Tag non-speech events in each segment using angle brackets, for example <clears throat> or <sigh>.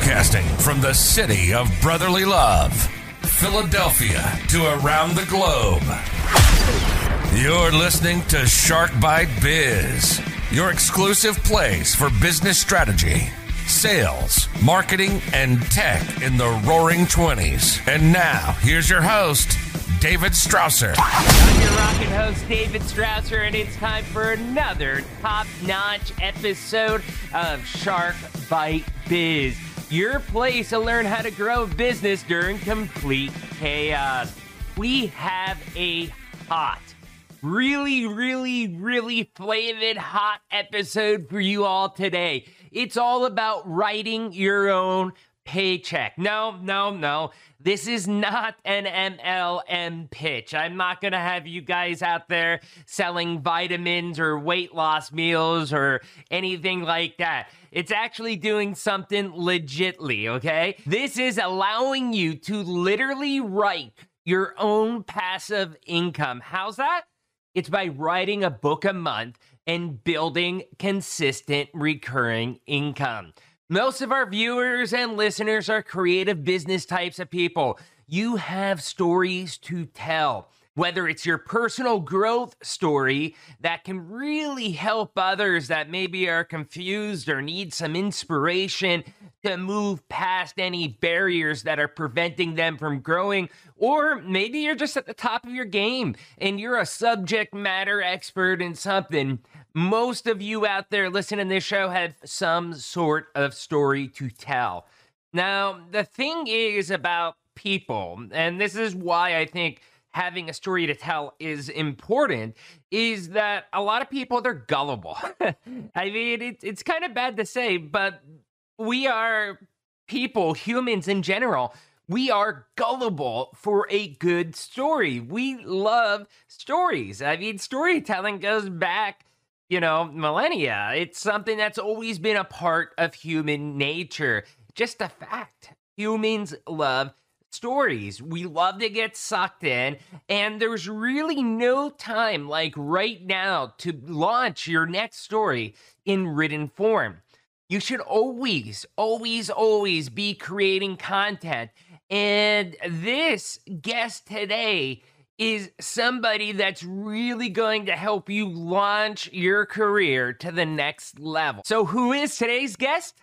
Broadcasting from the city of brotherly love, Philadelphia to around the globe. You're listening to Shark Bite Biz, your exclusive place for business strategy, sales, marketing, and tech in the roaring 20s. And now, here's your host, David Strausser. I'm your rockin' host, David Strausser, and it's time for another top notch episode of Shark Bite Biz, your place to learn how to grow a business during complete chaos. We have a hot, really, really, really flaming hot episode for you all today. It's all about writing your own paycheck. No, no, no. This is not an MLM pitch. I'm not going to have you guys out there selling vitamins or weight loss meals or anything like that. It's actually doing something legitly, okay? This is allowing you to literally write your own passive income. How's that? It's by writing a book a month and building consistent recurring income. Most of our viewers and listeners are creative business types of people. You have stories to tell. Whether it's your personal growth story that can really help others that maybe are confused or need some inspiration to move past any barriers that are preventing them from growing, or maybe you're just at the top of your game and you're a subject matter expert in something most of you out there listening to this show have some sort of story to tell. Now, the thing is about people, and this is why I think having a story to tell is important, is that a lot of people, they're gullible. <laughs> I mean, it, it's kind of bad to say, but we are people, humans in general. We are gullible for a good story. We love stories. I mean, storytelling goes back you know, millennia. It's something that's always been a part of human nature. Just a fact. Humans love stories. We love to get sucked in, and there's really no time like right now to launch your next story in written form. You should always, always, always be creating content. And this guest today is somebody that's really going to help you launch your career to the next level. So, who is today's guest?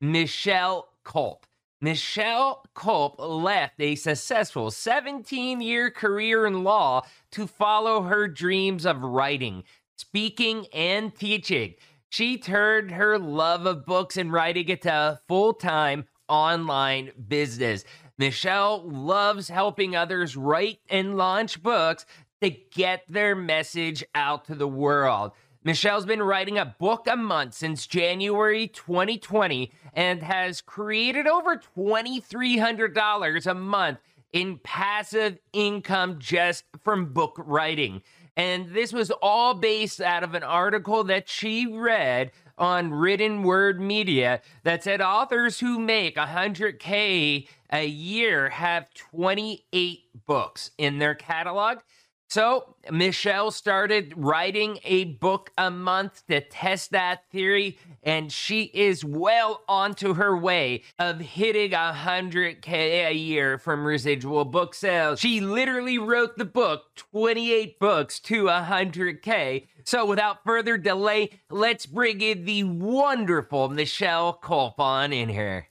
Michelle Kulp. Michelle Kulp left a successful 17 year career in law to follow her dreams of writing, speaking, and teaching. She turned her love of books and writing into a full time online business. Michelle loves helping others write and launch books to get their message out to the world. Michelle's been writing a book a month since January 2020 and has created over $2,300 a month in passive income just from book writing. And this was all based out of an article that she read on written word media that said authors who make 100K a year have 28 books in their catalog. So, Michelle started writing a book a month to test that theory, and she is well onto her way of hitting 100K a year from residual book sales. She literally wrote the book 28 books to 100K. So, without further delay, let's bring in the wonderful Michelle Kulp on in here.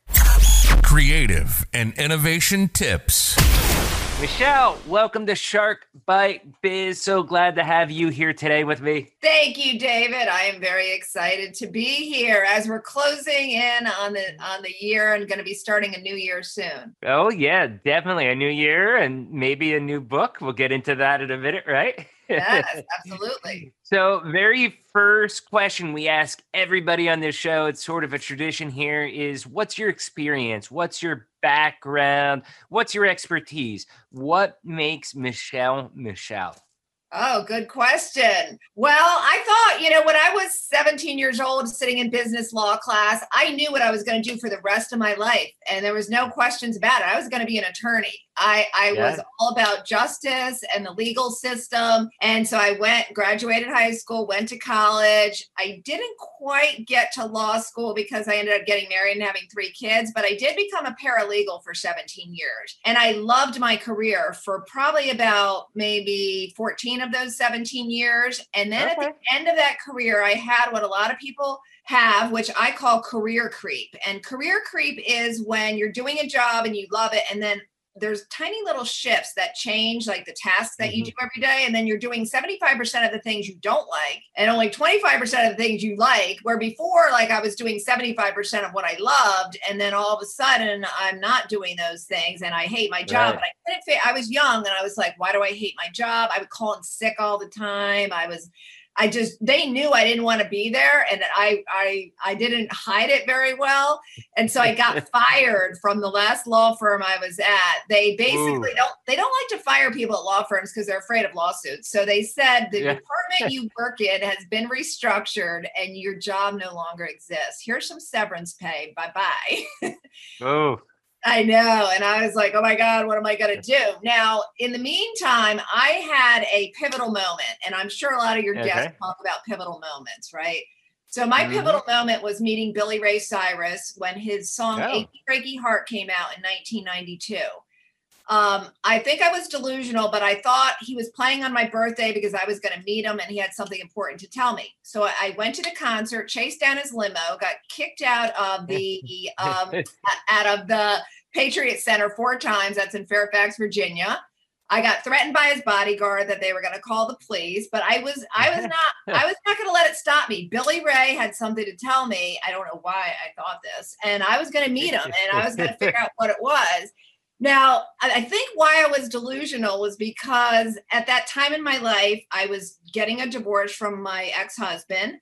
Creative and innovation tips. Michelle, welcome to Shark Bite Biz. So glad to have you here today with me. Thank you, David. I am very excited to be here as we're closing in on the on the year and going to be starting a new year soon. Oh yeah, definitely a new year and maybe a new book. We'll get into that in a minute, right? Yes, <laughs> absolutely. so, very first question we ask everybody on this show, it's sort of a tradition here, is what's your experience? What's your background? What's your expertise? What makes Michelle Michelle? Oh, good question. Well, I thought, you know, when I was 17 years old sitting in business law class, I knew what I was going to do for the rest of my life. And there was no questions about it. I was going to be an attorney. I, I yeah. was all about justice and the legal system. And so I went, graduated high school, went to college. I didn't quite get to law school because I ended up getting married and having three kids, but I did become a paralegal for 17 years. And I loved my career for probably about maybe 14 of those 17 years. And then okay. at the end of that career, I had what a lot of people have, which I call career creep. And career creep is when you're doing a job and you love it, and then there's tiny little shifts that change like the tasks that mm-hmm. you do every day and then you're doing 75% of the things you don't like and only 25% of the things you like where before like i was doing 75% of what i loved and then all of a sudden i'm not doing those things and i hate my job right. but i couldn't fit i was young and i was like why do i hate my job i would call in sick all the time i was I just they knew I didn't want to be there and I I I didn't hide it very well. And so I got <laughs> fired from the last law firm I was at. They basically Ooh. don't they don't like to fire people at law firms because they're afraid of lawsuits. So they said the yeah. department <laughs> you work in has been restructured and your job no longer exists. Here's some severance pay. Bye-bye. <laughs> oh. I know. And I was like, oh my God, what am I going to do? Now, in the meantime, I had a pivotal moment, and I'm sure a lot of your okay. guests talk about pivotal moments, right? So, my mm-hmm. pivotal moment was meeting Billy Ray Cyrus when his song oh. Achy Breaky Heart came out in 1992. Um, I think I was delusional, but I thought he was playing on my birthday because I was going to meet him and he had something important to tell me. So I went to the concert, chased down his limo, got kicked out of the <laughs> um, out of the Patriot Center four times. That's in Fairfax, Virginia. I got threatened by his bodyguard that they were going to call the police, but I was I was <laughs> not I was not going to let it stop me. Billy Ray had something to tell me. I don't know why I thought this, and I was going to meet him and I was going to figure out what it was. Now, I think why I was delusional was because at that time in my life, I was getting a divorce from my ex-husband.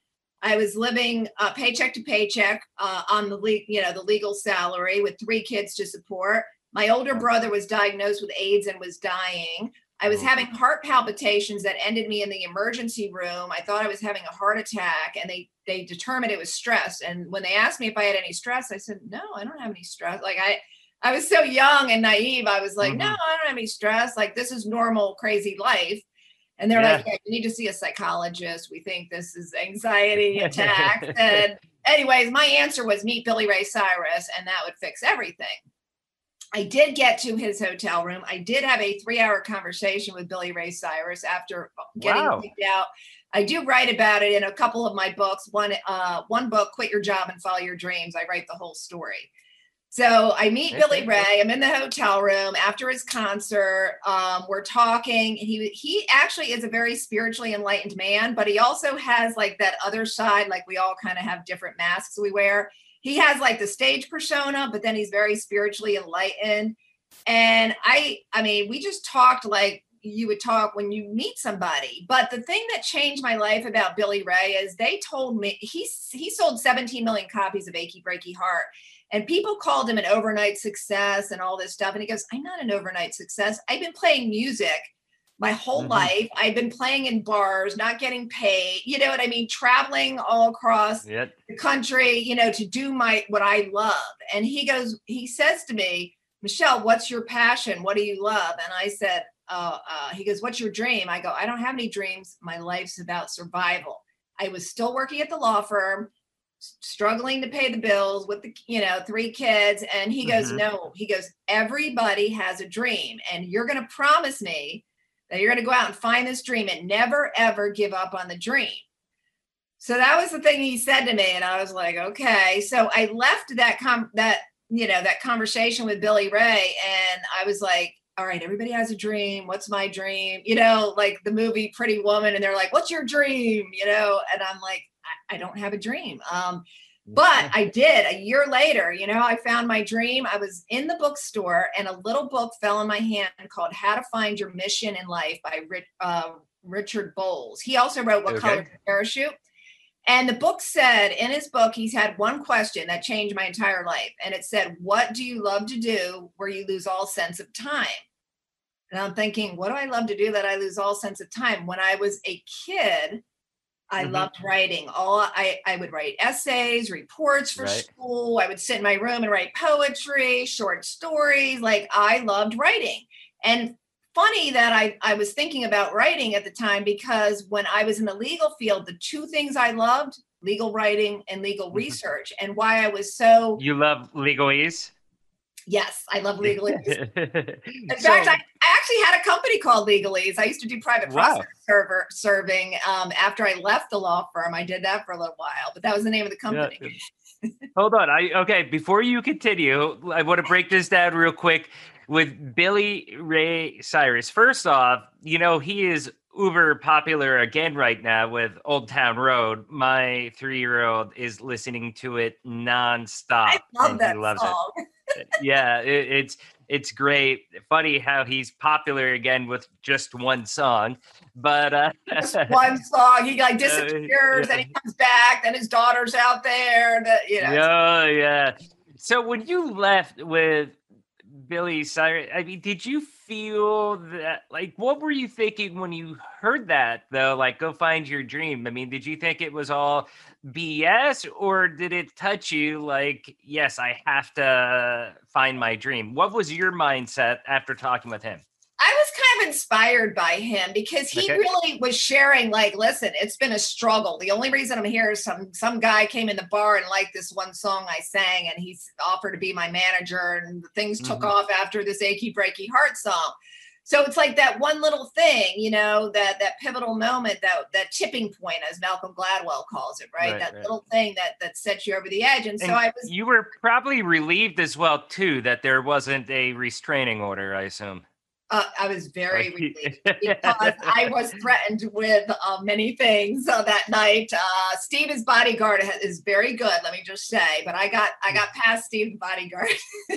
I was living uh, paycheck to paycheck uh, on the le- you know the legal salary with three kids to support. My older brother was diagnosed with AIDS and was dying. I was having heart palpitations that ended me in the emergency room. I thought I was having a heart attack, and they they determined it was stress. And when they asked me if I had any stress, I said no, I don't have any stress. Like I I was so young and naive. I was like, mm-hmm. no, I don't have any stress. Like this is normal, crazy life. And they're yeah. like, yeah, you need to see a psychologist. We think this is anxiety <laughs> attacks. and anyways, my answer was meet Billy Ray Cyrus, and that would fix everything. I did get to his hotel room. I did have a three-hour conversation with Billy Ray Cyrus after getting wow. kicked out. I do write about it in a couple of my books. One, uh, one book, "Quit Your Job and Follow Your Dreams." I write the whole story. So I meet Billy Ray. I'm in the hotel room after his concert. Um, we're talking. He he actually is a very spiritually enlightened man, but he also has like that other side. Like we all kind of have different masks we wear. He has like the stage persona, but then he's very spiritually enlightened. And I, I mean, we just talked like you would talk when you meet somebody. But the thing that changed my life about Billy Ray is they told me he he sold 17 million copies of Achy Breaky Heart and people called him an overnight success and all this stuff. And he goes, I'm not an overnight success. I've been playing music my whole mm-hmm. life. I've been playing in bars, not getting paid. You know what I mean? Traveling all across yep. the country, you know, to do my what I love. And he goes, he says to me, Michelle, what's your passion? What do you love? And I said, uh, uh, he goes, What's your dream? I go, I don't have any dreams. My life's about survival. I was still working at the law firm struggling to pay the bills with the you know three kids and he goes mm-hmm. no. He goes everybody has a dream and you're going to promise me that you're going to go out and find this dream and never ever give up on the dream. So that was the thing he said to me and i was like okay. So i left that com that you know that conversation with billy ray and i was like all right everybody has a dream. What's my dream? You know like the movie pretty woman and they're like what's your dream? You know and i'm like I, don't have a dream. Um, but I did a year later, you know, I found my dream. I was in the bookstore and a little book fell in my hand called How to Find Your Mission in Life by uh, Richard Bolles. He also wrote What okay. Color Parachute. And the book said in his book, he's had one question that changed my entire life. And it said, What do you love to do where you lose all sense of time? And I'm thinking, What do I love to do that I lose all sense of time? When I was a kid, I mm-hmm. loved writing. All I, I would write essays, reports for right. school. I would sit in my room and write poetry, short stories. Like I loved writing. And funny that I, I was thinking about writing at the time because when I was in the legal field, the two things I loved legal writing and legal mm-hmm. research, and why I was so. You love legalese? Yes, I love <laughs> legalese. in fact, I, actually had a company called Legalese. I used to do private wow. server serving. Um, after I left the law firm, I did that for a little while, but that was the name of the company. Yeah. <laughs> Hold on. I okay. Before you continue, I want to break this down real quick with Billy Ray Cyrus. First off, you know he is uber popular again right now with Old Town Road. My three year old is listening to it nonstop. I love that he loves song. it. <laughs> yeah, it, it's it's great. Funny how he's popular again with just one song, but uh, <laughs> just <laughs> one song. He like disappears, uh, yeah. and he comes back. Then his daughter's out there. That you know. Yeah, yeah. So when you left with Billy Cyrus, I mean, did you feel that? Like, what were you thinking when you heard that? Though, like, go find your dream. I mean, did you think it was all BS or did it touch you like, yes, I have to find my dream? What was your mindset after talking with him? I was kind of inspired by him because he okay. really was sharing like listen it's been a struggle the only reason i'm here is some some guy came in the bar and liked this one song i sang and he's offered to be my manager and things took mm-hmm. off after this achy breaky heart song so it's like that one little thing you know that that pivotal moment that that tipping point as malcolm gladwell calls it right, right that right. little thing that that sets you over the edge and, and so i was you were probably relieved as well too that there wasn't a restraining order i assume uh, I was very relieved <laughs> because I was threatened with uh, many things uh, that night. Uh, Steve's bodyguard is very good, let me just say, but I got I got past Steve's bodyguard. <laughs>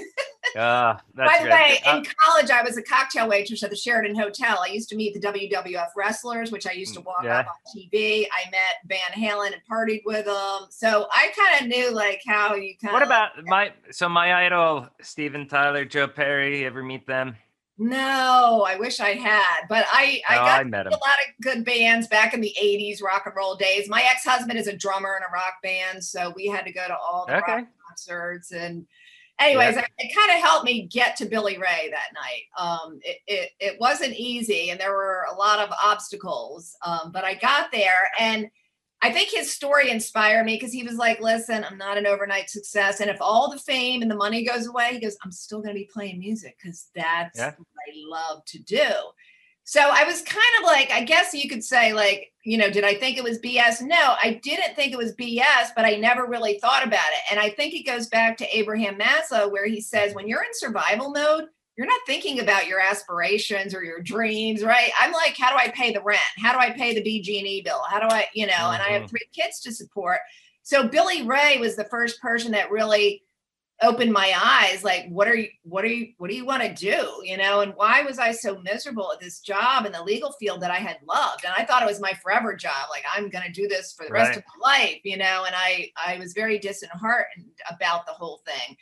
uh, By the way, in uh college, I was a cocktail waitress at the Sheraton Hotel. I used to meet the WWF wrestlers, which I used to walk yeah. up on TV. I met Van Halen and partied with them, so I kind of knew like how you kind. What about my so my idol Steven Tyler, Joe Perry? Ever meet them? No, I wish I had, but I I oh, got I met him. a lot of good bands back in the '80s rock and roll days. My ex husband is a drummer in a rock band, so we had to go to all the okay. rock concerts. And, anyways, yeah. it, it kind of helped me get to Billy Ray that night. Um, it, it it wasn't easy, and there were a lot of obstacles, um, but I got there and I think his story inspired me because he was like, listen, I'm not an overnight success. And if all the fame and the money goes away, he goes, I'm still going to be playing music because that's yeah. what I love to do. So I was kind of like, I guess you could say, like, you know, did I think it was BS? No, I didn't think it was BS, but I never really thought about it. And I think it goes back to Abraham Maslow, where he says, when you're in survival mode, you're not thinking about your aspirations or your dreams, right? I'm like, how do I pay the rent? How do I pay the BG&E bill? How do I, you know, mm-hmm. and I have mm-hmm. three kids to support. So Billy Ray was the first person that really opened my eyes like what are you what are you what do you want to do you know and why was i so miserable at this job in the legal field that i had loved and i thought it was my forever job like i'm going to do this for the rest of my life you know and i i was very disheartened about the whole thing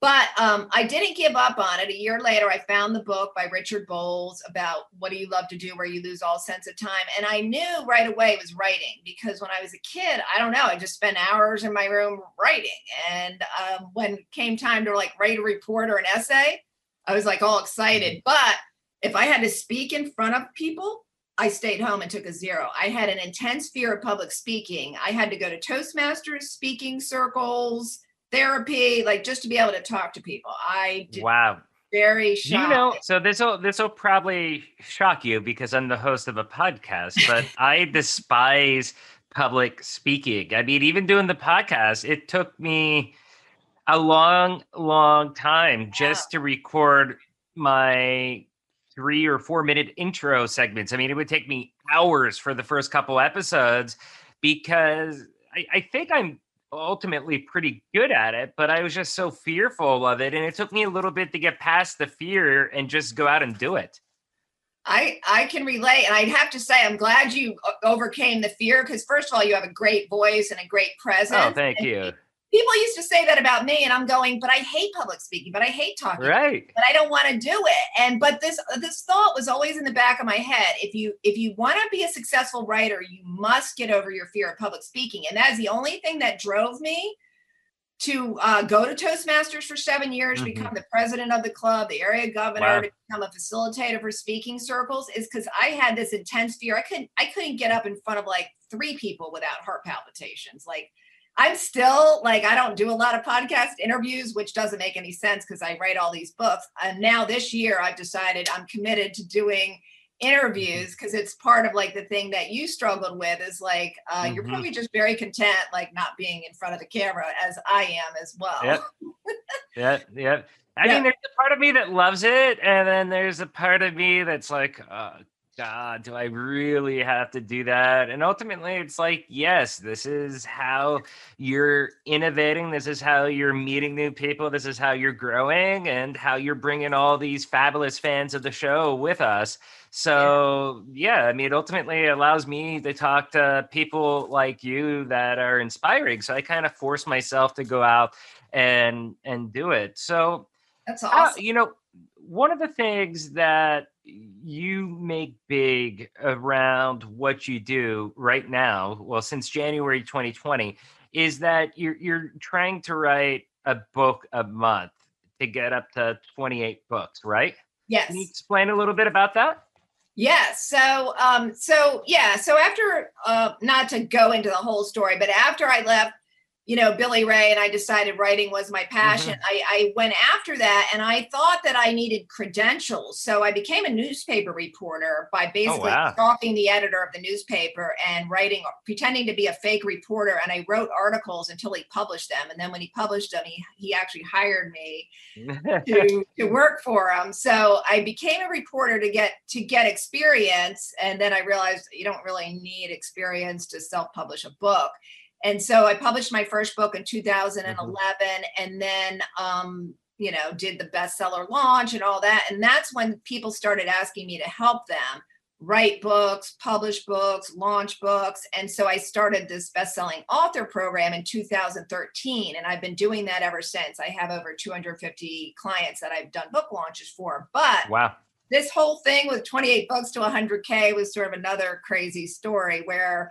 but um, I didn't give up on it. A year later, I found the book by Richard Bolles about what do you love to do where you lose all sense of time. And I knew right away it was writing because when I was a kid, I don't know, I just spent hours in my room writing. And um, when came time to like write a report or an essay, I was like all excited. But if I had to speak in front of people, I stayed home and took a zero. I had an intense fear of public speaking. I had to go to Toastmasters speaking circles therapy, like just to be able to talk to people. I did wow. Very shocked. You know, so this will this will probably shock you because I'm the host of a podcast, but <laughs> I despise public speaking. I mean, even doing the podcast, it took me a long, long time just to record my three or four minute intro segments. I mean, it would take me hours for the first couple episodes because I, I think I'm ultimately pretty good at it, but I was just so fearful of it. And it took me a little bit to get past the fear and just go out and do it. I I can relate, and I'd have to say I'm glad you uh, overcame the fear because first of all, you have a great voice and a great oh, presence. Oh, thank you. People used to say that about me and i'm going but i hate public speaking but i hate talking right but i don't want to do it and but this this thought was always in the back of my head if you if you want to be a successful writer you must get over your fear of public speaking and that is the only thing that drove me to uh, go to Toastmasters for seven years, mm-hmm. become the president of the club, the area governor, wow. to become a facilitator for speaking circles, is because I had this intense fear. I couldn't I couldn't get up in front of like three people without heart palpitations. Like I'm still like I don't do a lot of podcast interviews, which doesn't make any sense because I write all these books. And now this year I've decided I'm committed to doing interviews because it's part of like the thing that you struggled with is like uh, mm-hmm. you're probably just very content like not being in front of the camera as I am as well. Yep. <laughs> yeah, yeah. I yeah. mean, there's a part of me that loves it, and then there's a part of me that's like, uh, God, do I really have to do that? And ultimately, it's like, yes, this is how you're innovating. This is how you're meeting new people. This is how you're growing and how you're bringing all these fabulous fans of the show with us. So, yeah, I mean, it ultimately allows me to talk to people like you that are inspiring. So I kind of force myself to go out and and do it. So, that's awesome. Uh, you know, one of the things that you make big around what you do right now, well, since January 2020, is that you're you're trying to write a book a month to get up to 28 books, right? Yes. Can you explain a little bit about that? Yes. So, um, so yeah. So after, uh, not to go into the whole story, but after I left you know, Billy Ray and I decided writing was my passion. Mm-hmm. I, I went after that and I thought that I needed credentials. So I became a newspaper reporter by oh, basically oh, wow. stalking the editor of the newspaper and writing, pretending to be a fake reporter. And I wrote articles until he published them. And then when he published them, he, he actually hired me to, <laughs> to work for him. So I became a reporter to get to get experience. And then I realized you don't really need experience to self-publish a book and so I published my first book in 2011 mm-hmm. and then um, you know did the bestseller launch and all that and that's when people started asking me to help them write books, publish books, launch books. And so I started this best-selling author program in 2013 and I've been doing that ever since. I have over 250 clients that I've done book launches for. But wow. This whole thing with 28 books to 100k was sort of another crazy story where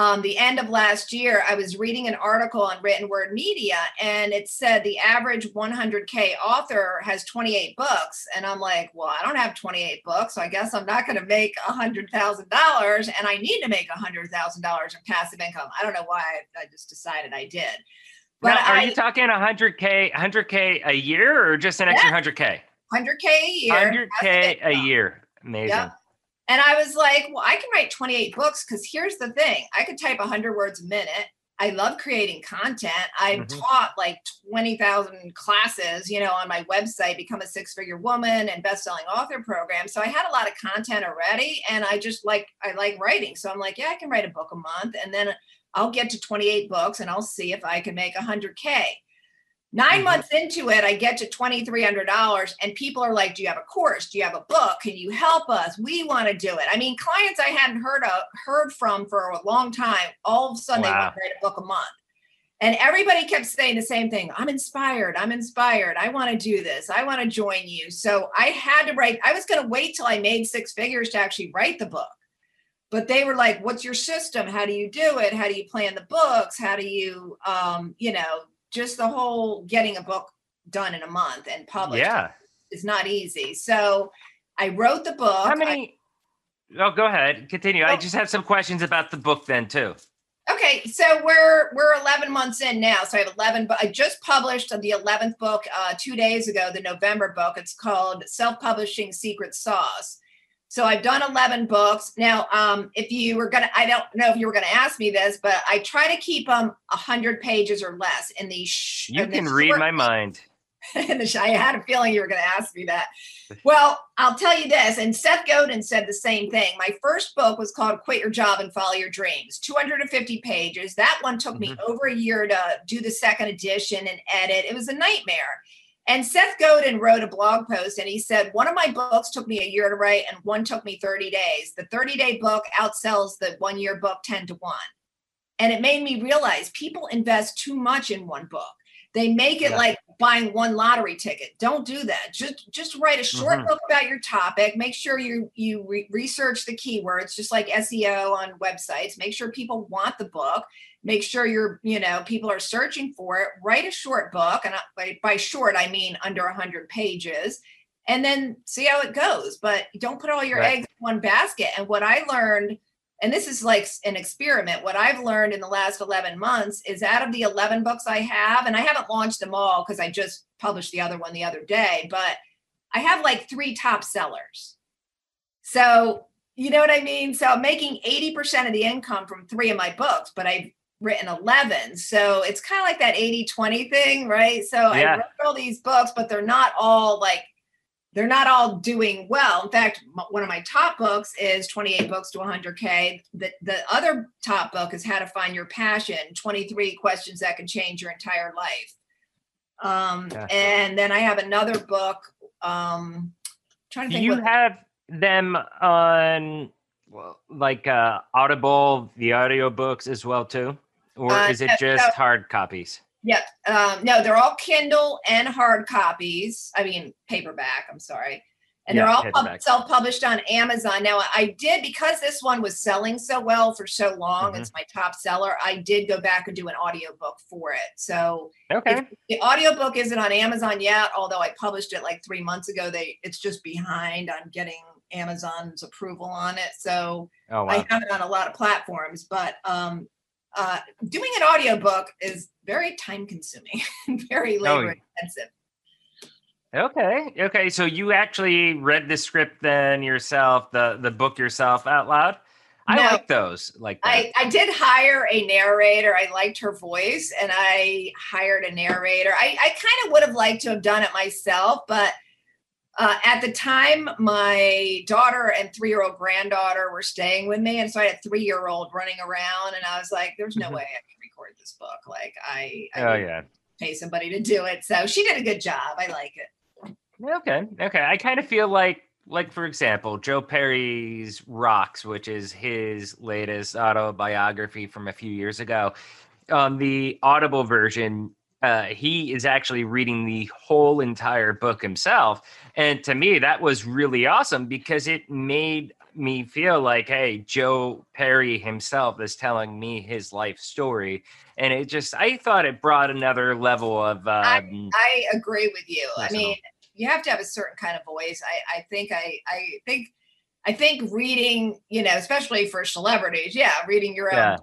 um, the end of last year, I was reading an article on Written Word Media, and it said the average 100K author has 28 books. And I'm like, well, I don't have 28 books, so I guess I'm not going to make $100,000, and I need to make $100,000 in passive income. I don't know why I, I just decided I did. But now, are I, you talking 100K, 100K a year, or just an extra yeah, 100K? 100K a year. 100K a year. Amazing. Yep. And I was like, well, I can write 28 books because here's the thing I could type 100 words a minute. I love creating content. I've mm-hmm. taught like 20,000 classes, you know, on my website, Become a Six Figure Woman and Best-Selling Author Program. So I had a lot of content already and I just like, I like writing. So I'm like, yeah, I can write a book a month and then I'll get to 28 books and I'll see if I can make 100K. 9 mm-hmm. months into it, I get to $2,300 and people are like, Do you have a course? Do you have a book? Can you help us? We want to do it. I mean, clients I hadn't heard of, heard from for a long time, all of a sudden wow. they want to write a book a month. And everybody kept saying the same thing I'm inspired. I'm inspired. I want to do this. I want to join you. So I had to write, I was going to wait till I made six figures to actually write the book. But they were like, What's your system? How do you do it? How do you plan the books? How do you, um, you know, just the whole getting a book done in a month and published yeah. is not easy. So I wrote the book. How many? I, oh, go ahead. Continue. I just have some questions about the book then too. Okay, so we're we're 11 months in now. So I have 11, but I just published the 11th book uh, two days ago, the November book. It's called Self Publishing Secret Sauce. So I've done 11 books. Now, um, if you were going to, I don't know if you were going to ask me this, but I try to keep them 100 pages or less in these. Sh- you can read my mind. <laughs> the, I had a feeling you were going to ask me that. <laughs> Well, I'll tell you this, and Seth Godin said the same thing. My first book was called Quit Your Job and Follow Your Dreams, 250 pages. That one took mm-hmm. me over a year to do the second edition and edit. It was a nightmare. And Seth Godin wrote a blog post and he said, One of my books took me a year to write and one took me 30 days. The 30 day book outsells the one year book 10 to 1. and it made me realize people invest too much in one book they make it yeah. like buying one lottery ticket don't do that just just write a short mm-hmm. book about your topic make sure you you re- research the keywords just like seo on websites make sure people want the book make sure you're you know people are searching for it write a short book and by, by short i mean under 100 pages and then see how it goes but don't put all your right. eggs in one basket and what i learned and this is like an experiment what i've learned in the last 11 months is out of the 11 books i have and i haven't launched them all because i just published the other one the other day but i have like three top sellers so you know what i mean so i'm making 80% of the income from three of my books but i've written 11 so it's kind of like that 80 20 thing right? So yeah. i wrote all these books but they're not all like they're not all doing well. In fact one of my top books is 28 books to 100k the, the other top book is how to find your passion 23 questions that can change your entire life. Um, yeah. and then i have another book um trying to think you what, have them on well, like uh audible the audio books as well too or uh, is it just hard copies? Yep. Um, no, they're all Kindle and hard copies. I mean, paperback. I'm sorry. And yeah, they're all pub- self-published on Amazon. Now, I did because this one was selling so well for so long. Mm-hmm. It's my top seller. I did go back and do an audiobook for it. So, okay, the audiobook isn't on Amazon yet. Although I published it like three months ago, they it's just behind on getting Amazon's approval on it. So, oh, wow. I have it on a lot of platforms. But um, uh, doing an audiobook is very time consuming <laughs> very oh, labor oh. intensive. Okay. Okay. So you actually read the script then yourself, the the book yourself out loud? I no, like those. Like that. I, I did hire a narrator. I liked her voice and I hired a narrator. I, I kind of would have liked to have done it myself, but uh, at the time, my daughter and three year old granddaughter were staying with me. And so I had a three year old running around, and I was like, there's no mm-hmm. way I can record this book. Like, I, I oh, yeah. pay somebody to do it. So she did a good job. I like it. Okay. Okay. I kind of feel like, like for example, Joe Perry's Rocks, which is his latest autobiography from a few years ago. On the Audible version, uh, he is actually reading the whole entire book himself. And to me, that was really awesome because it made me feel like, hey, Joe Perry himself is telling me his life story. And it just, I thought it brought another level of. Um, I, I, agree with you. I mean, you have to have a certain kind of voice. I, I think, I, I think, I think reading, you know, especially for celebrities, yeah, reading your own yeah.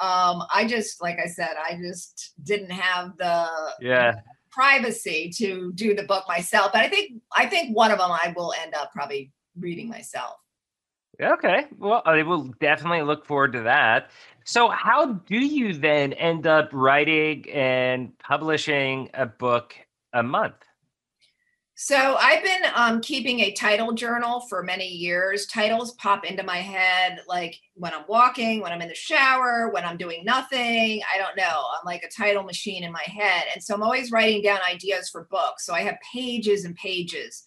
Um, I just, like I said, I just didn't have the yeah privacy to do the book myself. But I think I think one of them I will end up probably reading myself. Okay, well, I will definitely look forward to that. So, how do you then end up writing and publishing a book a month? So I've been um, keeping a title journal for many years. Titles pop into my head like when I'm walking, when I'm in the shower, when I'm doing nothing. I don't know. I'm like a title machine in my head. And so I'm always writing down ideas for books. So I have pages and pages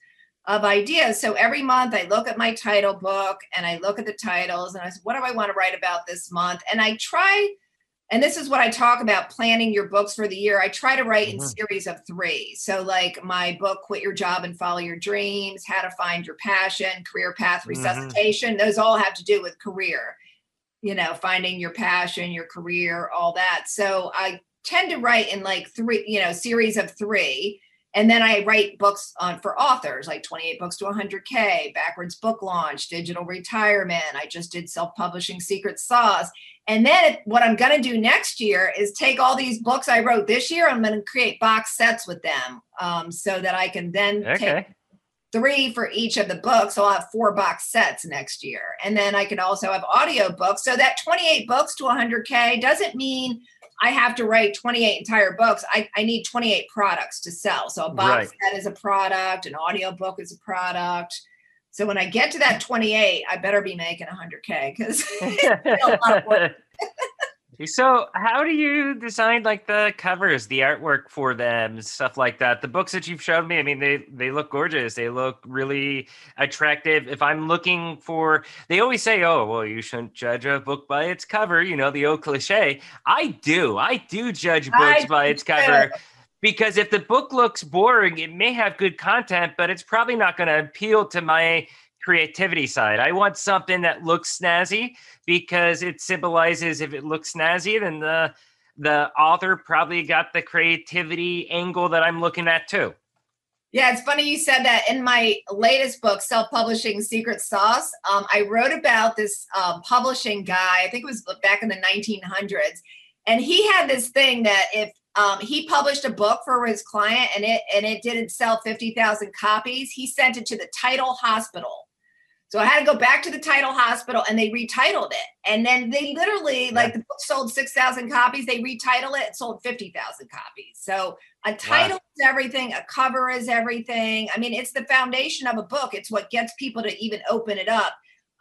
of ideas. So every month I look at my title book and I look at the titles and I say, what do I want to write about this month? And I try and this is what I talk about planning your books for the year. I try to write mm-hmm. in series of three. So, like my book, Quit Your Job and Follow Your Dreams, How to Find Your Passion, Career Path mm-hmm. Resuscitation, mm-hmm. those all have to do with career, you know, finding your passion, your career, all that. So, I tend to write in like three, you know, series of three. And then I write books on for authors like 28 books to 100K, backwards book launch, digital retirement. I just did self publishing secret sauce. And then what I'm going to do next year is take all these books I wrote this year. I'm going to create box sets with them um, so that I can then okay. take three for each of the books. So I'll have four box sets next year. And then I can also have audio books. So that 28 books to 100K doesn't mean I have to write 28 entire books. I, I need 28 products to sell. So a box right. set is a product, an audio book is a product so when I get to that 28, I better be making 100K because <laughs> <laughs> So, how do you design like the covers, the artwork for them, stuff like that? The books that you've showed me, I mean, they they look gorgeous. They look really attractive. If I'm looking for, they always say, "Oh, well, you shouldn't judge a book by its cover." You know, the old cliche. I do. I do judge books I by its cover. Because if the book looks boring, it may have good content, but it's probably not going to appeal to my creativity side. I want something that looks snazzy because it symbolizes if it looks snazzy, then the the author probably got the creativity angle that I'm looking at too. Yeah, it's funny you said that. In my latest book, Self Publishing Secret Sauce, um, I wrote about this um, publishing guy. I think it was back in the 1900s, and he had this thing that if um, he published a book for his client and it and it didn't sell 50,000 copies, he sent it to the title hospital so I had to go back to the title hospital and they retitled it. And then they literally, like the book sold 6,000 copies, they retitle it, it sold 50,000 copies. So a title wow. is everything, a cover is everything. I mean, it's the foundation of a book, it's what gets people to even open it up.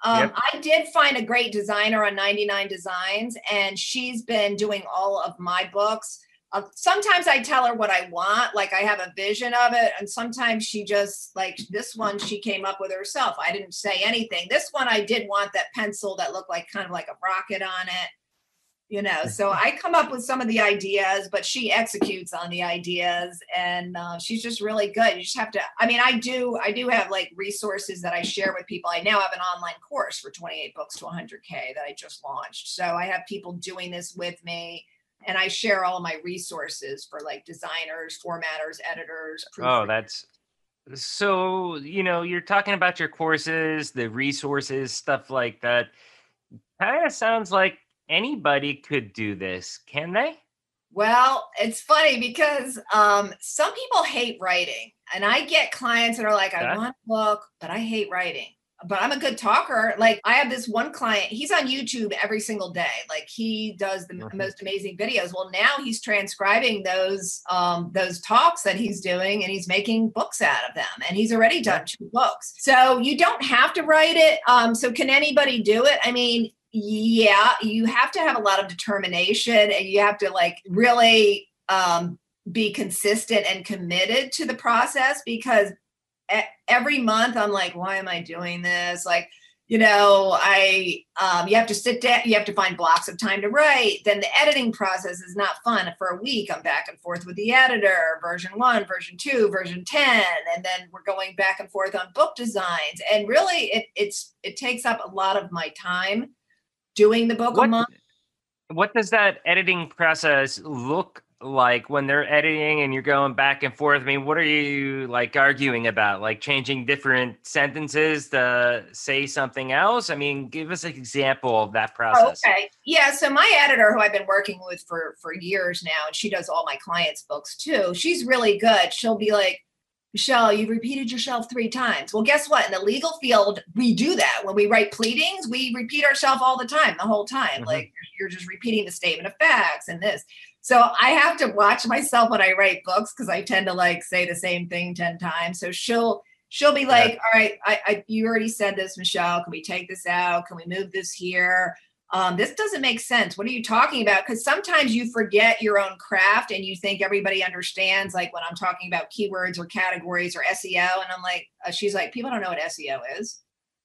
Um, yep. I did find a great designer on 99 Designs, and she's been doing all of my books. Sometimes I tell her what I want, like I have a vision of it, and sometimes she just like this one she came up with herself. I didn't say anything. This one I did want that pencil that looked like kind of like a rocket on it, you know. So I come up with some of the ideas, but she executes on the ideas, and uh, she's just really good. You just have to. I mean, I do. I do have like resources that I share with people. I now have an online course for 28 books to 100k that I just launched. So I have people doing this with me and I share all of my resources for like designers, formatters, editors. Oh, that's so you know you're talking about your courses, the resources, stuff like that. Kind of sounds like anybody could do this, can they? Well, it's funny because um, some people hate writing, and I get clients that are like, "I want a book, but I hate writing." But I'm a good talker. Like I have this one client, he's on YouTube every single day. Like he does the mm-hmm. most amazing videos. Well, now he's transcribing those um those talks that he's doing and he's making books out of them. And he's already done two books. So you don't have to write it. Um so can anybody do it? I mean, yeah, you have to have a lot of determination and you have to like really um be consistent and committed to the process because every month I'm like, why am I doing this? Like, you know, I um, you have to sit down, you have to find blocks of time to write. Then the editing process is not fun. For a week, I'm back and forth with the editor, version one, version two, version 10, and then we're going back and forth on book designs. And really it it's it takes up a lot of my time doing the book what, a month. What does that editing process look like when they're editing and you're going back and forth i mean what are you like arguing about? Like changing different sentences to say something else? I mean give us an example of that process. Okay. Yeah so my editor who i've been working with for for years now and she does all my clients books too she's really good. She'll be like Michelle, you've repeated yourself three times. Well, guess what? In the legal field, we do that. When we write pleadings, we repeat ourselves all the time, the whole time. Mm-hmm. Like you're just repeating the statement of facts and this. So I have to watch myself when I write books because I tend to like say the same thing 10 times. So she'll she'll be like, all right, I, I you already said this, Michelle. Can we take this out? Can we move this here? Um, this doesn't make sense. What are you talking about? Because sometimes you forget your own craft and you think everybody understands, like when I'm talking about keywords or categories or SEO. And I'm like, uh, she's like, people don't know what SEO is.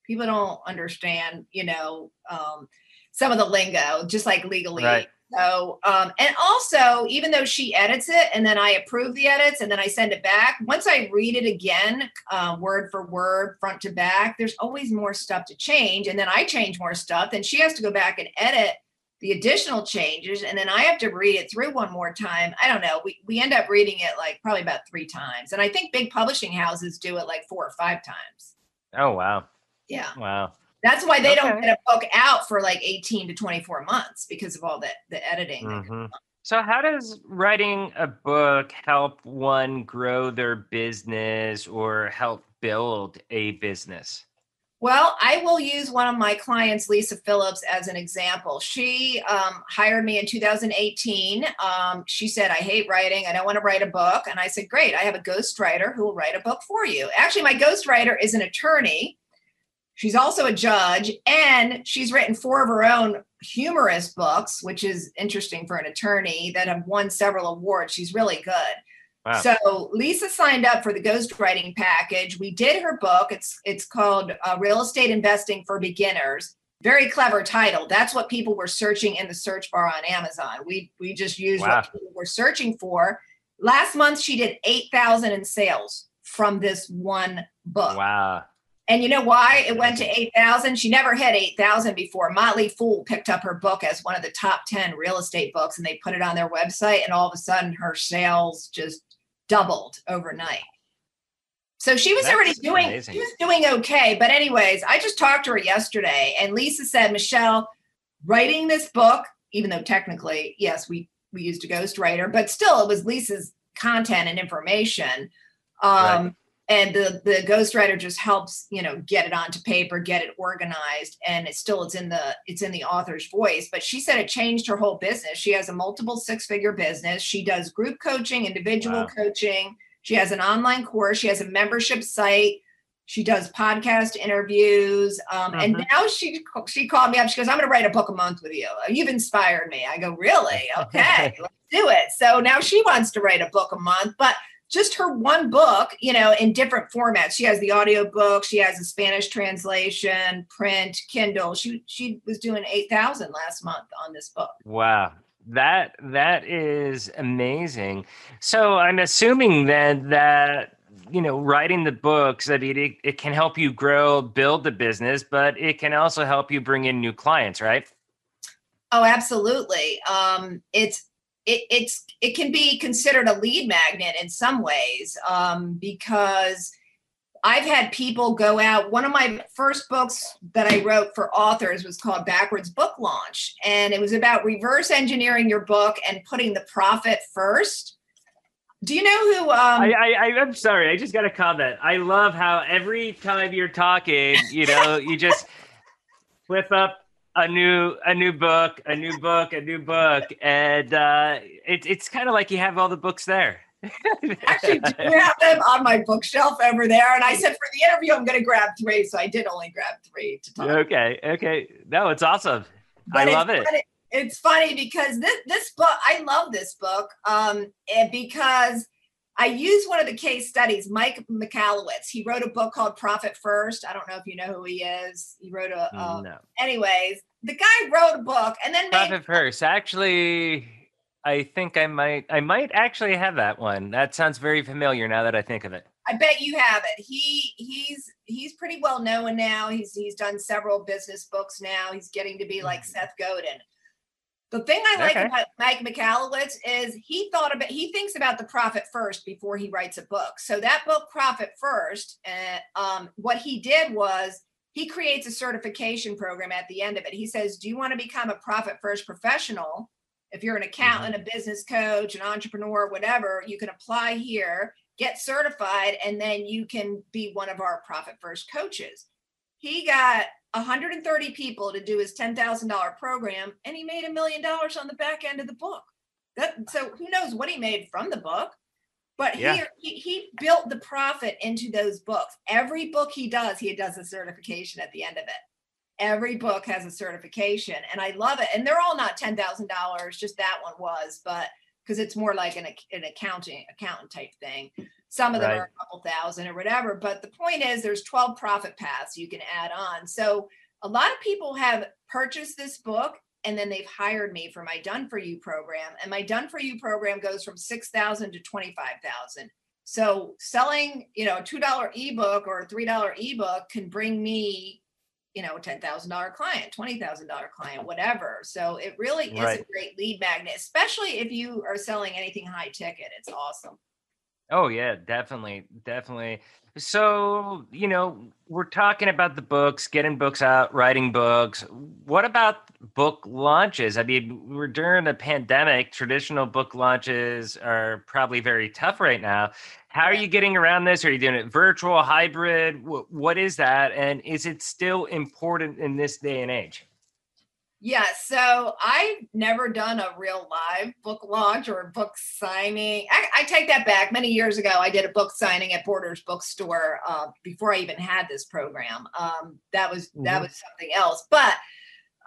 People don't understand, you know, um, some of the lingo, just like legally. Right. So, um, and also, even though she edits it and then I approve the edits and then I send it back, once I read it again, uh, word for word, front to back, there's always more stuff to change. And then I change more stuff. Then she has to go back and edit the additional changes. And then I have to read it through one more time. I don't know. We, we end up reading it like probably about three times. And I think big publishing houses do it like four or five times. Oh, wow. Yeah. Wow. That's why they okay. don't get a book out for like 18 to 24 months because of all the, the editing. Mm-hmm. So, how does writing a book help one grow their business or help build a business? Well, I will use one of my clients, Lisa Phillips, as an example. She um, hired me in 2018. Um, she said, I hate writing. I don't want to write a book. And I said, Great. I have a ghostwriter who will write a book for you. Actually, my ghostwriter is an attorney She's also a judge, and she's written four of her own humorous books, which is interesting for an attorney that have won several awards. She's really good. Wow. So Lisa signed up for the ghostwriting package. We did her book. It's it's called uh, Real Estate Investing for Beginners. Very clever title. That's what people were searching in the search bar on Amazon. We we just used wow. what people were searching for. Last month she did eight thousand in sales from this one book. Wow. And you know why it went to 8,000? She never hit 8,000 before. Motley Fool picked up her book as one of the top 10 real estate books and they put it on their website. And all of a sudden, her sales just doubled overnight. So she was That's already doing amazing. she was doing okay. But anyways, I just talked to her yesterday and Lisa said, Michelle, writing this book, even though technically, yes, we we used a ghostwriter, but still it was Lisa's content and information. Um, right and the the ghostwriter just helps you know get it onto paper get it organized and it's still it's in the it's in the author's voice. But she said it changed her whole business. She has a multiple six figure business. She does group coaching individual wow. coaching. She has an online course. She has a membership site. She does podcast interviews um, and mm-hmm. now she she called me up. She goes i'm going to write a book a month with you. You've inspired me. I go really? <laughs> Okay let's do it. So now she wants to write a book a month but just her one book, you know, in different formats. She has the audio book, she has a Spanish translation, print, Kindle. She she was doing 8,000 last month on this book. Wow. That that is amazing. So I'm assuming then that you know writing the books i mean it, it can help you grow build the business but it can also help you bring in new clients right oh absolutely um, it's it, it's it can be considered a lead magnet in some ways um, because I've had people go out. One of my first books that I wrote for authors was called Backwards Book Launch, and it was about reverse engineering your book and putting the profit first. Do you know who? Um, I, I I'm sorry. I just got a comment. I love how every time you're talking, you know, you just <laughs> flip up a new a new book, a new book, a new book, and uh, it, it's kind of like you have all the books there. <laughs> Actually, do have them on my bookshelf over there. And I said for the interview, I'm going to grab three, so I did only grab three to talk. Okay, okay, no, it's awesome. But I love it. Funny, it's funny because this this book, I love this book, um, and because I use one of the case studies, Mike Michalowicz. He wrote a book called Profit First. I don't know if you know who he is. He wrote a. Uh, no. Anyways, the guy wrote a book and then Profit made- First. Actually, I think I might. I might actually have that one. That sounds very familiar now that I think of it. I bet you have it. He he's he's pretty well known now. He's he's done several business books now. He's getting to be like mm-hmm. Seth Godin. The thing I like okay. about Mike Michalowicz is he thought about he thinks about the profit first before he writes a book. So that book, Profit First, uh, um, what he did was he creates a certification program at the end of it. He says, "Do you want to become a profit first professional? If you're an accountant, mm-hmm. a business coach, an entrepreneur, whatever, you can apply here, get certified, and then you can be one of our profit first coaches." He got 130 people to do his $10,000 program and he made a million dollars on the back end of the book. That so who knows what he made from the book, but yeah. he, he he built the profit into those books. Every book he does, he does a certification at the end of it. Every book has a certification and I love it. And they're all not $10,000, just that one was, but because it's more like an, an accounting accountant type thing. Some of them right. are a couple thousand or whatever. But the point is, there's 12 profit paths you can add on. So a lot of people have purchased this book and then they've hired me for my done for you program and my done for you program goes from 6000 to 25000 so selling you know a $2 ebook or a $3 ebook can bring me you know, $10,000 client, $20,000 client, whatever. So it really is right. a great lead magnet, especially if you are selling anything high ticket. It's awesome. Oh yeah, definitely, definitely. So, you know, we're talking about the books, getting books out, writing books. What about book launches? I mean, we're during a pandemic, traditional book launches are probably very tough right now. How are you getting around this? Are you doing it virtual, hybrid? What is that? And is it still important in this day and age? Yeah, so I've never done a real live book launch or book signing. I, I, take that back. Many years ago, I did a book signing at Borders Bookstore uh, before I even had this program. Um, that was mm-hmm. that was something else. But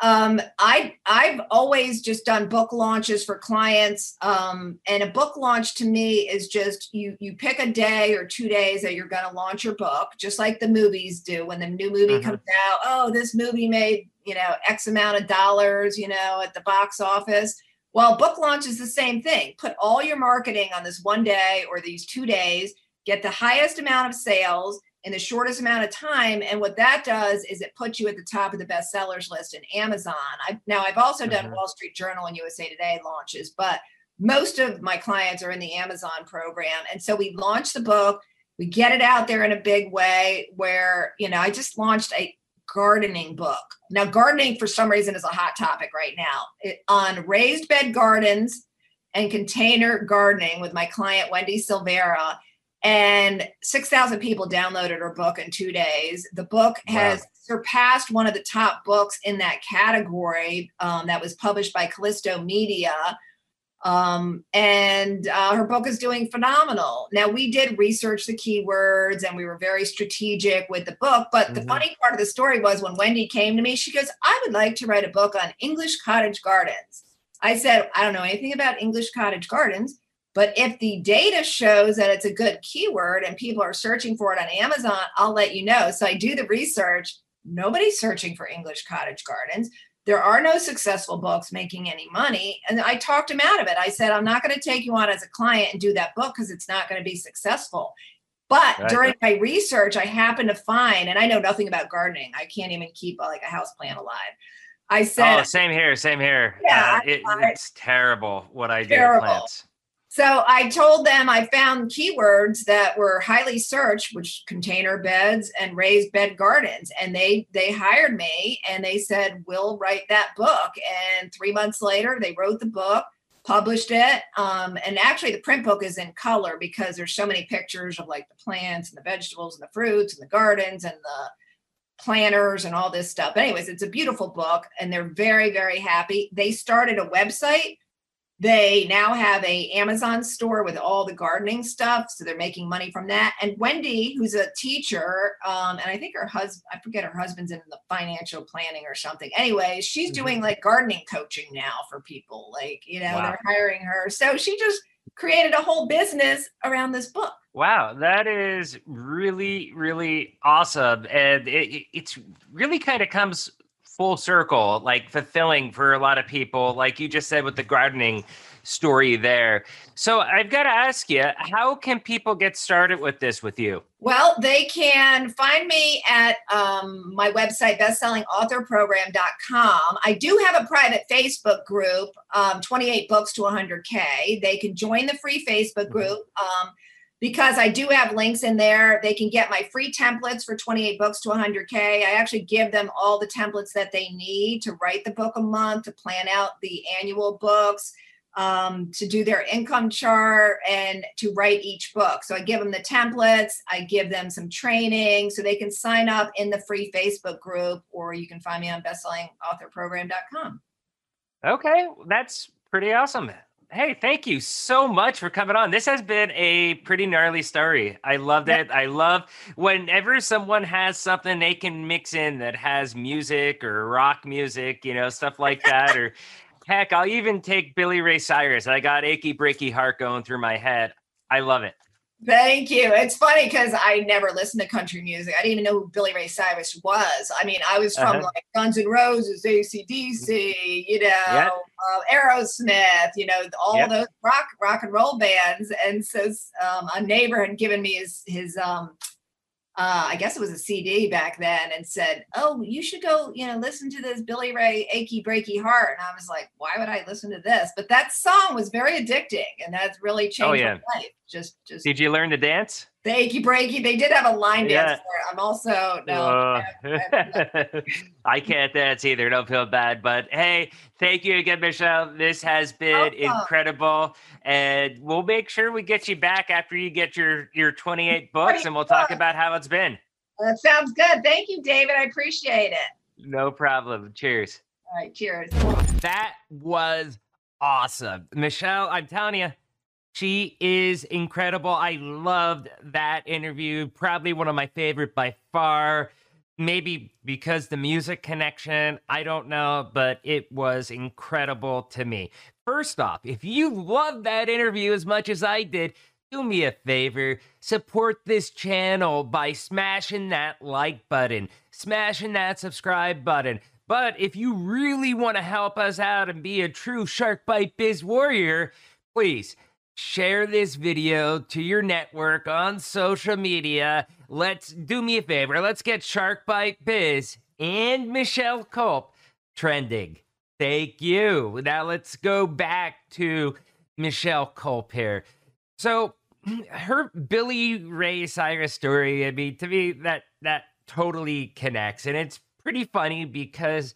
um, I I've always just done book launches for clients, um, and a book launch to me is just you you pick a day or two days that you're going to launch your book, just like the movies do. When the new movie mm-hmm. comes out, oh, this movie made you know X amount of dollars, you know, at the box office. Well, book launch is the same thing. Put all your marketing on this one day or these two days, get the highest amount of sales in the shortest amount of time. And what that does is it puts you at the top of the bestsellers list in Amazon. I, now, I've also done mm-hmm. Wall Street Journal and USA Today launches, but most of my clients are in the Amazon program. And so we launch the book, we get it out there in a big way where, you know, I just launched a gardening book. Now, gardening for some reason is a hot topic right now it, on raised bed gardens and container gardening with my client, Wendy Silvera and 6,000 people downloaded her book in two days. The book has wow. surpassed one of the top books in that category um, that was published by Callisto Media. Um, and uh, her book is doing phenomenal. Now, we did research the keywords and we were very strategic with the book. But mm-hmm. the funny part of the story was when Wendy came to me, she goes, I would like to write a book on English cottage gardens. I said, I don't know anything about English cottage gardens but if the data shows that it's a good keyword and people are searching for it on Amazon, I'll let you know. So I do the research. Nobody's searching for English cottage gardens. There are no successful books making any money. And I talked him out of it. I said, I'm not going to take you on as a client and do that book because it's not going to be successful. But right. during my research, I happened to find, and I know nothing about gardening. I can't even keep like a house plant alive. I said, "Oh, same here, same here. Yeah, uh, it, it's terrible what I terrible. do with plants." So I told them I found keywords that were highly searched, which container beds and raised bed gardens. And they they hired me and they said, We'll write that book. And three months later, they wrote the book, published it. Um, and actually the print book is in color because there's so many pictures of like the plants and the vegetables and the fruits and the gardens and the planters and all this stuff. But Anyways, it's a beautiful book and they're very, very happy. They started a website they now have a Amazon store with all the gardening stuff, so they're making money from that. And Wendy, who's a teacher, um, and I think her husband, I forget her husband's in the financial planning or something. Anyway, she's mm-hmm. doing like gardening coaching now for people. Like, you know, wow. they're hiring her. So she just created a whole business around this book. Wow, that is really, really awesome. And it, it's really kind of comes full circle, like fulfilling for a lot of people, like you just said with the gardening story there. So I've got to ask you, how can people get started with this with you? Well, they can find me at um, my website, bestsellingauthorprogram.com. I do have a private Facebook group, um, 28 books to 100K. They can join the free Facebook mm-hmm. group. Um, because I do have links in there. They can get my free templates for 28 books to 100K. I actually give them all the templates that they need to write the book a month, to plan out the annual books, um, to do their income chart, and to write each book. So I give them the templates, I give them some training so they can sign up in the free Facebook group, or you can find me on bestsellingauthorprogram.com. Okay, that's pretty awesome. Hey, thank you so much for coming on. This has been a pretty gnarly story. I loved it. I love whenever someone has something they can mix in that has music or rock music, you know, stuff <laughs> like that. or heck, I'll even take Billy Ray Cyrus. I got achy breaky heart going through my head. I love it. Thank you. It's funny because I never listened to country music. I didn't even know who Billy Ray Cyrus was. I mean, I was from uh-huh. like Guns N' Roses, ACDC, you know, yep. uh, Aerosmith, you know, all yep. those rock rock and roll bands. And so um, a neighbor had given me his his um, uh, I guess it was a CD back then, and said, "Oh, you should go, you know, listen to this Billy Ray "Achy Breaky Heart." And I was like, "Why would I listen to this?" But that song was very addicting, and that's really oh, changed oh, yeah. my life. Just, just. Did you learn to dance? The achy breaky. They did have a line yeah. dance for it. I'm also no. Uh, <laughs> <laughs> I can't dance either. Don't feel bad. But hey, thank you again, Michelle. This has been incredible, and we'll make sure we get you back after you get your your 28 <laughs> books, and we'll talk about how it's been. That sounds good. Thank you, David. I appreciate it. No problem. Cheers. All right, cheers. That was awesome. Michelle, I'm telling you, she is incredible. I loved that interview. Probably one of my favorite by far. Maybe because the music connection, I don't know, but it was incredible to me. First off, if you loved that interview as much as I did, do me a favor, support this channel by smashing that like button, smashing that subscribe button. But if you really want to help us out and be a true Shark Bite Biz warrior, please share this video to your network on social media. Let's do me a favor. Let's get Shark Bite Biz and Michelle Kulp trending. Thank you. Now let's go back to Michelle Kulp here. So <clears throat> her Billy Ray Cyrus story, I mean, to me, that that totally connects. And it's pretty funny because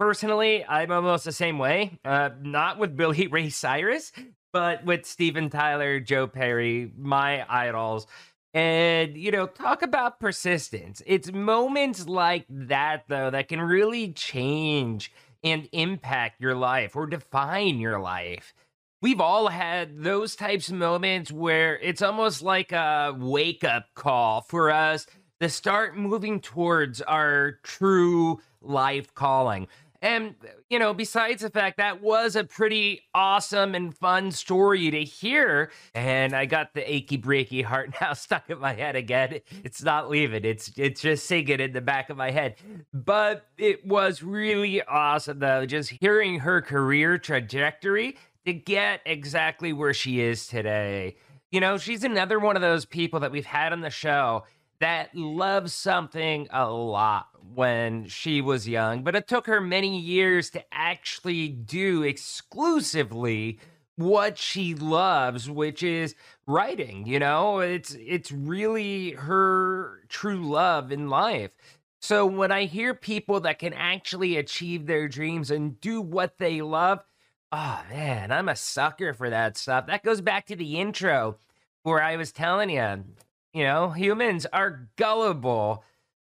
personally, I'm almost the same way. Uh, not with Billy <laughs> Ray Cyrus, but with Steven Tyler, Joe Perry, my idols. And, you know, talk about persistence. It's moments like that, though, that can really change and impact your life or define your life. We've all had those types of moments where it's almost like a wake up call for us to start moving towards our true life calling. And, uh, you know, besides the fact that was a pretty awesome and fun story to hear, and I got the achy breaky <laughs> heart now stuck in my head again. It's not leaving. It's it's just singing in the back of my head. But it was really awesome though, just hearing her career trajectory to get exactly where she is today. You know, she's another one of those people that we've had on the show that loved something a lot when she was young, but it took her many years to actually do exclusively what she loves, which is writing, you know? It's it's really her true love in life. So when I hear people that can actually achieve their dreams and do what they love, oh man, I'm a sucker for that stuff. That goes back to the intro where I was telling you you know, humans are gullible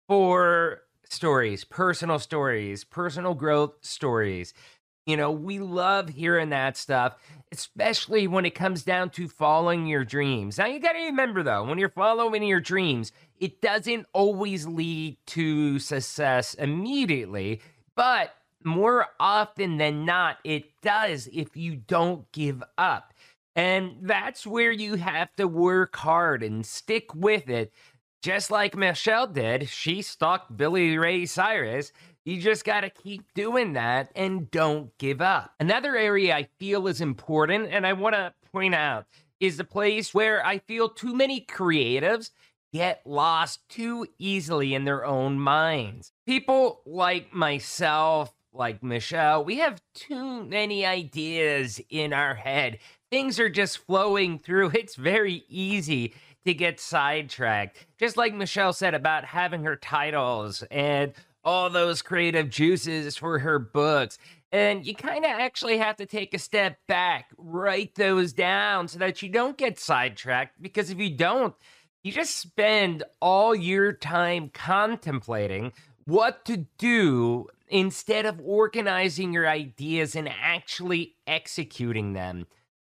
for stories, personal stories, personal growth stories. You know, we love hearing that stuff, especially when it comes down to following your dreams. Now, you got to remember though, when you're following your dreams, it doesn't always lead to success immediately, but more often than not, it does if you don't give up. And that's where you have to work hard and stick with it. Just like Michelle did, she stalked Billy Ray Cyrus. You just got to keep doing that and don't give up. Another area I feel is important, and I want to point out, is the place where I feel too many creatives get lost too easily in their own minds. People like myself, like Michelle, we have too many ideas in our head things are just flowing through. <laughs> It's very easy to get sidetracked. Just like Michelle said about having her titles and all those creative juices for her books. And you kind of actually have to take a step back, write those down so that you don't get sidetracked. Because if you don't, you just spend all your time contemplating what to do instead of organizing your ideas and actually executing them.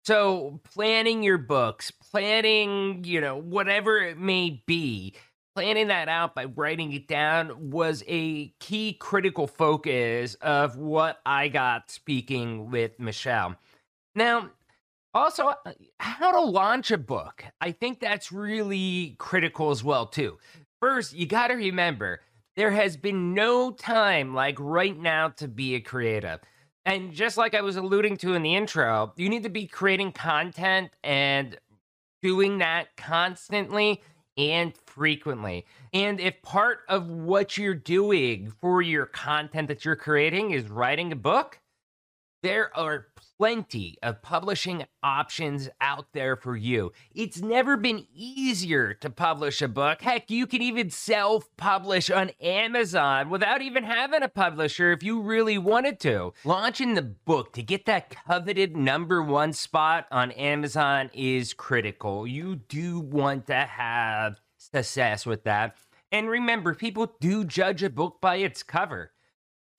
So, planning your books, planning, you know, whatever it may be, planning that out by writing it down was a key critical focus of what I got speaking with Michelle. Now, also, how to launch a book. I think that's really critical as well, too. First, you got to remember there has been no time like right now to be a creative. And just like I was alluding to in the intro, you need to be creating content and doing that constantly and frequently. And if part of what you're doing for your content that you're creating is writing a book, there are plenty of publishing options out there for you. It's never been easier to publish a book. Heck, you can even self publish on Amazon without even having a publisher if you really wanted to. Launching the book to get that coveted number one spot on Amazon is critical. You do want to have success with that. And remember, people do judge a book by its cover.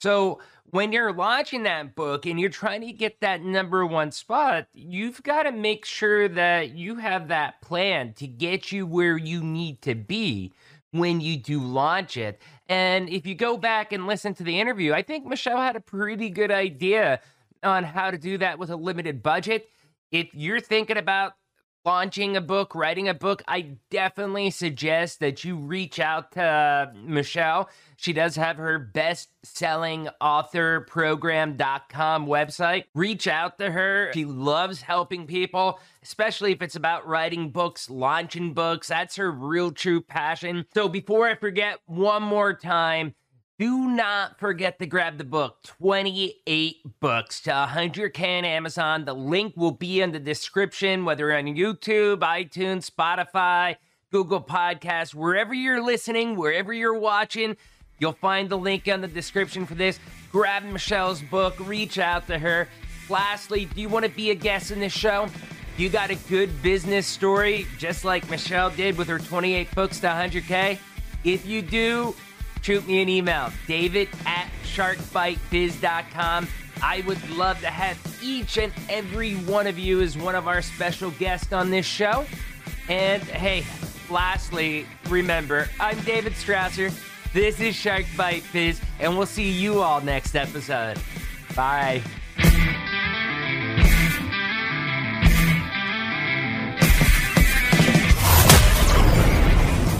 So when you're launching that book and you're trying to get that number one spot, you've got to make sure that you have that plan to get you where you need to be when you do launch it. And if you go back and listen to the interview, I think Michelle had a pretty good idea on how to do that with a limited budget. If you're thinking about launching a book, writing a book, I definitely suggest that you reach out to uh, Michelle. She does have her best selling author program.com website. Reach out to her. She loves helping people, especially if it's about writing books, launching books. That's her real true passion. So before I forget, one more time, do not forget to grab the book 28 books to 100k on amazon. The link will be in the description whether on youtube itunes spotify google podcasts wherever you're listening wherever you're watching. You'll find the link in the description for this. Grab michelle's book reach out to her. Lastly do you want to be a guest in this show you got a good business story just like michelle did with her 28 books to 100k if you do shoot me an email, david at sharkbitebiz.com. I would love to have each and every one of you as one of our special guests on this show. And hey, lastly, remember, I'm David Strausser. This is Shark Bite Biz, and we'll see you all next episode. Bye.